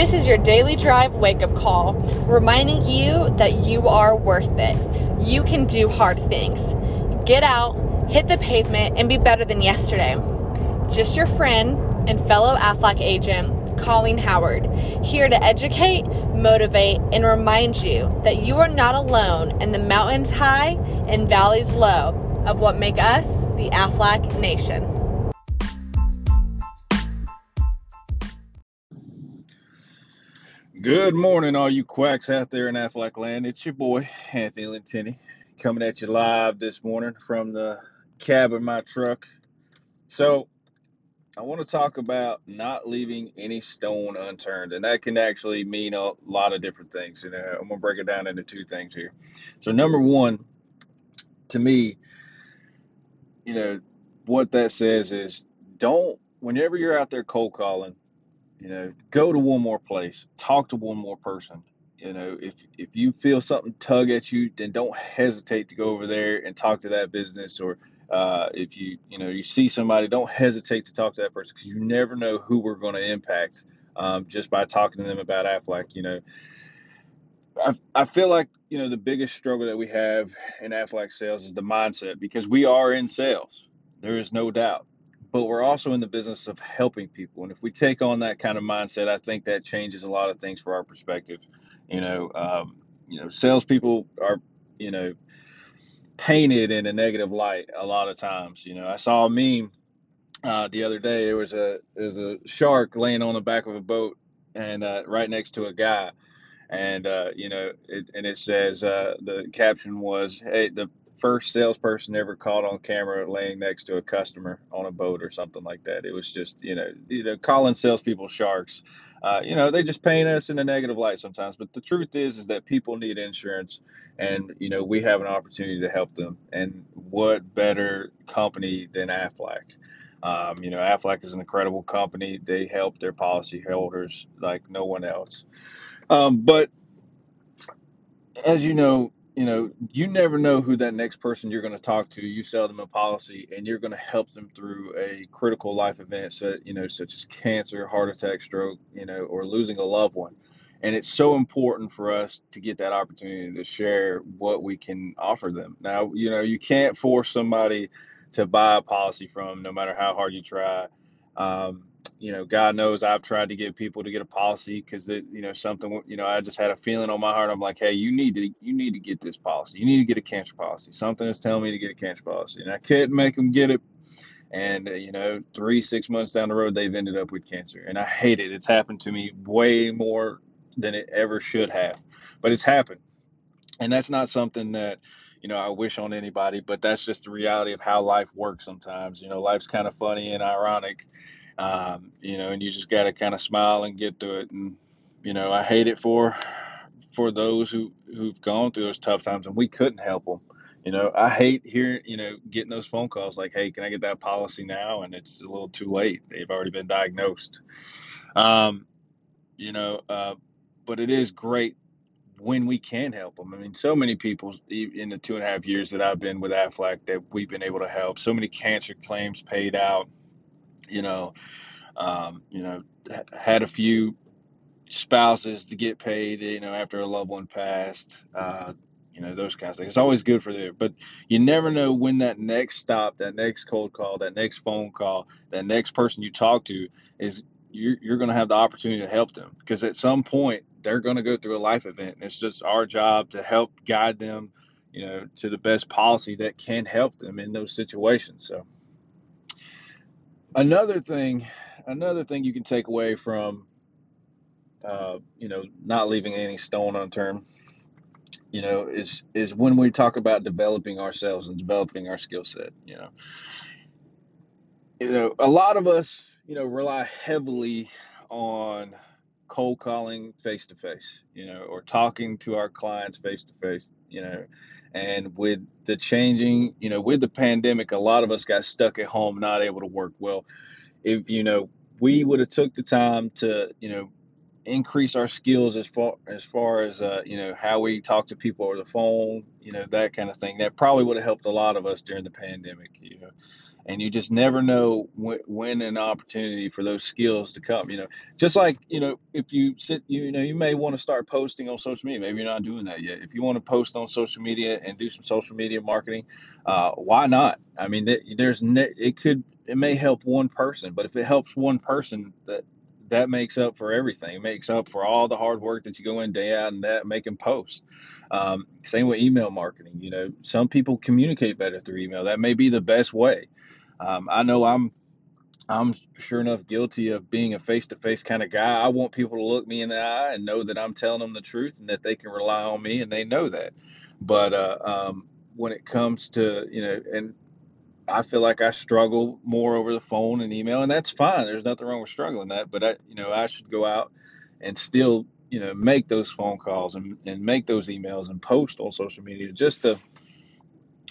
This is your daily drive wake up call, reminding you that you are worth it. You can do hard things. Get out, hit the pavement, and be better than yesterday. Just your friend and fellow Aflac agent, Colleen Howard, here to educate, motivate, and remind you that you are not alone in the mountains high and valleys low of what make us the Aflac Nation. Good morning, all you quacks out there in Aflac land. It's your boy, Anthony Lentini, coming at you live this morning from the cab of my truck. So, I want to talk about not leaving any stone unturned, and that can actually mean a lot of different things. And uh, I'm going to break it down into two things here. So, number one, to me, you know, what that says is don't, whenever you're out there cold calling, you know, go to one more place, talk to one more person. You know, if if you feel something tug at you, then don't hesitate to go over there and talk to that business. Or uh, if you you know you see somebody, don't hesitate to talk to that person because you never know who we're going to impact um, just by talking to them about Aflac. You know, I I feel like you know the biggest struggle that we have in Aflac sales is the mindset because we are in sales. There is no doubt but we're also in the business of helping people. And if we take on that kind of mindset, I think that changes a lot of things for our perspective. You know, um, you know, salespeople are, you know, painted in a negative light a lot of times. You know, I saw a meme uh, the other day. It was a was a shark laying on the back of a boat and uh, right next to a guy. And uh, you know, it, and it says uh, the caption was, "Hey, the first salesperson ever caught on camera laying next to a customer on a boat or something like that. It was just, you know, you know, calling salespeople sharks. Uh, you know, they just paint us in a negative light sometimes. But the truth is, is that people need insurance, and you know, we have an opportunity to help them. And what better company than Aflac? Um, you know, Aflac is an incredible company. They help their policyholders like no one else. Um, but as you know, you know, you never know who that next person you're going to talk to. You sell them a policy, and you're going to help them through a critical life event, so, you know, such as cancer, heart attack, stroke, you know, or losing a loved one. And it's so important for us to get that opportunity to share what we can offer them. Now, you know, you can't force somebody to buy a policy from, no matter how hard you try. Um, you know, God knows I've tried to get people to get a policy because it, you know, something, you know, I just had a feeling on my heart. I'm like, hey, you need to, you need to get this policy. You need to get a cancer policy. Something is telling me to get a cancer policy, and I couldn't make them get it. And uh, you know, three, six months down the road, they've ended up with cancer, and I hate it. It's happened to me way more than it ever should have, but it's happened, and that's not something that you know, I wish on anybody, but that's just the reality of how life works sometimes. You know, life's kind of funny and ironic, um, you know, and you just got to kind of smile and get through it. And you know, I hate it for for those who who've gone through those tough times, and we couldn't help them. You know, I hate hearing you know getting those phone calls like, "Hey, can I get that policy now?" And it's a little too late; they've already been diagnosed. Um, you know, uh, but it is great when we can help them. I mean, so many people in the two and a half years that I've been with Aflac that we've been able to help. So many cancer claims paid out you know, um, you know, had a few spouses to get paid, you know, after a loved one passed, uh, you know, those kinds of things. It's always good for them, but you never know when that next stop, that next cold call, that next phone call, that next person you talk to is you're, you're going to have the opportunity to help them because at some point they're going to go through a life event and it's just our job to help guide them, you know, to the best policy that can help them in those situations. So, another thing another thing you can take away from uh, you know not leaving any stone unturned you know is is when we talk about developing ourselves and developing our skill set you know you know a lot of us you know rely heavily on cold calling face to face you know or talking to our clients face to face you know and with the changing, you know, with the pandemic, a lot of us got stuck at home, not able to work. Well, if you know, we would have took the time to, you know, increase our skills as far as far as uh, you know how we talk to people over the phone, you know that kind of thing. That probably would have helped a lot of us during the pandemic. You know, and you just never know when, when an opportunity for those skills to come. You know, just like you know, if you sit, you know, you may want to start posting on social media. Maybe you're not doing that yet. If you want to post on social media and do some social media marketing, uh, why not? I mean, there's it could it may help one person, but if it helps one person, that that makes up for everything. It makes up for all the hard work that you go in day out and that making posts. Um, same with email marketing. You know, some people communicate better through email. That may be the best way. Um, I know I'm I'm sure enough guilty of being a face to face kind of guy. I want people to look me in the eye and know that I'm telling them the truth and that they can rely on me and they know that. But uh, um, when it comes to, you know, and I feel like I struggle more over the phone and email, and that's fine. There's nothing wrong with struggling that, but I, you know, I should go out and still, you know, make those phone calls and, and make those emails and post on social media just to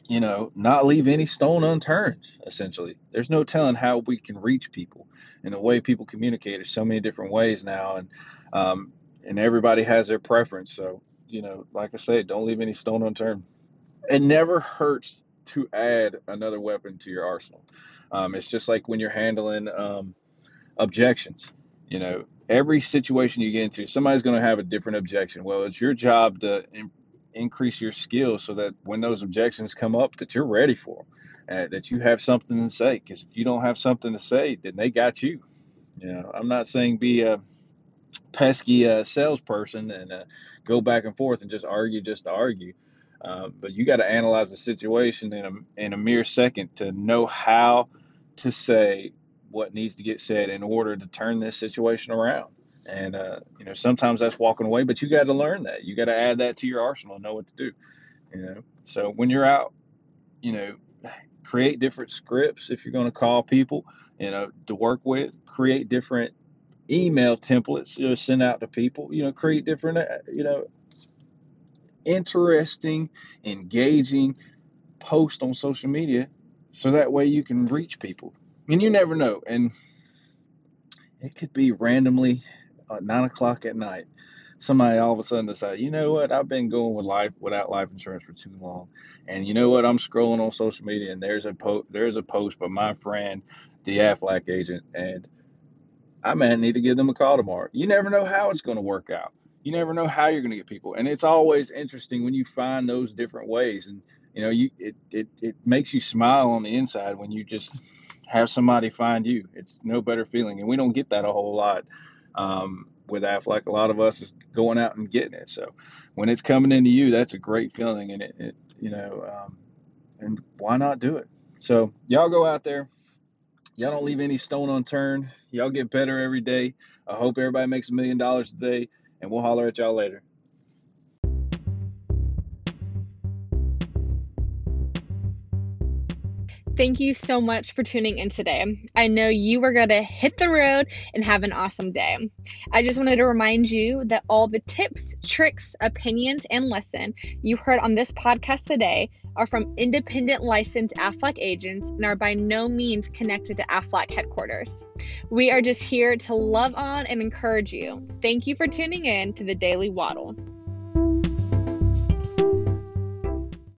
you know, not leave any stone unturned, essentially. There's no telling how we can reach people. And the way people communicate, is so many different ways now. And, um, and everybody has their preference. So, you know, like I said, don't leave any stone unturned. It never hurts to add another weapon to your arsenal. Um, it's just like when you're handling um, objections. You know, every situation you get into, somebody's going to have a different objection. Well, it's your job to increase your skills so that when those objections come up that you're ready for them, uh, that you have something to say because if you don't have something to say then they got you you know i'm not saying be a pesky uh, salesperson and uh, go back and forth and just argue just to argue uh, but you got to analyze the situation in a, in a mere second to know how to say what needs to get said in order to turn this situation around and uh, you know, sometimes that's walking away, but you got to learn that. You got to add that to your arsenal and know what to do. You know, so when you're out, you know, create different scripts if you're going to call people, you know, to work with. Create different email templates to send out to people. You know, create different, uh, you know, interesting, engaging post on social media, so that way you can reach people. And you never know, and it could be randomly uh, nine o'clock at night, somebody all of a sudden decide, you know what, I've been going with life without life insurance for too long, and you know what, I'm scrolling on social media and there's a po- there's a post by my friend, the Aflac agent, and I may need to give them a call tomorrow. You never know how it's going to work out. You never know how you're going to get people, and it's always interesting when you find those different ways, and you know, you it it it makes you smile on the inside when you just have somebody find you. It's no better feeling, and we don't get that a whole lot um, with Aflac. A lot of us is going out and getting it. So when it's coming into you, that's a great feeling, and it, it you know, um, and why not do it? So y'all go out there. Y'all don't leave any stone unturned. Y'all get better every day. I hope everybody makes a million dollars a day, and we'll holler at y'all later. Thank you so much for tuning in today. I know you are going to hit the road and have an awesome day. I just wanted to remind you that all the tips, tricks, opinions, and lesson you heard on this podcast today are from independent licensed AFLAC agents and are by no means connected to AFLAC headquarters. We are just here to love on and encourage you. Thank you for tuning in to the Daily Waddle.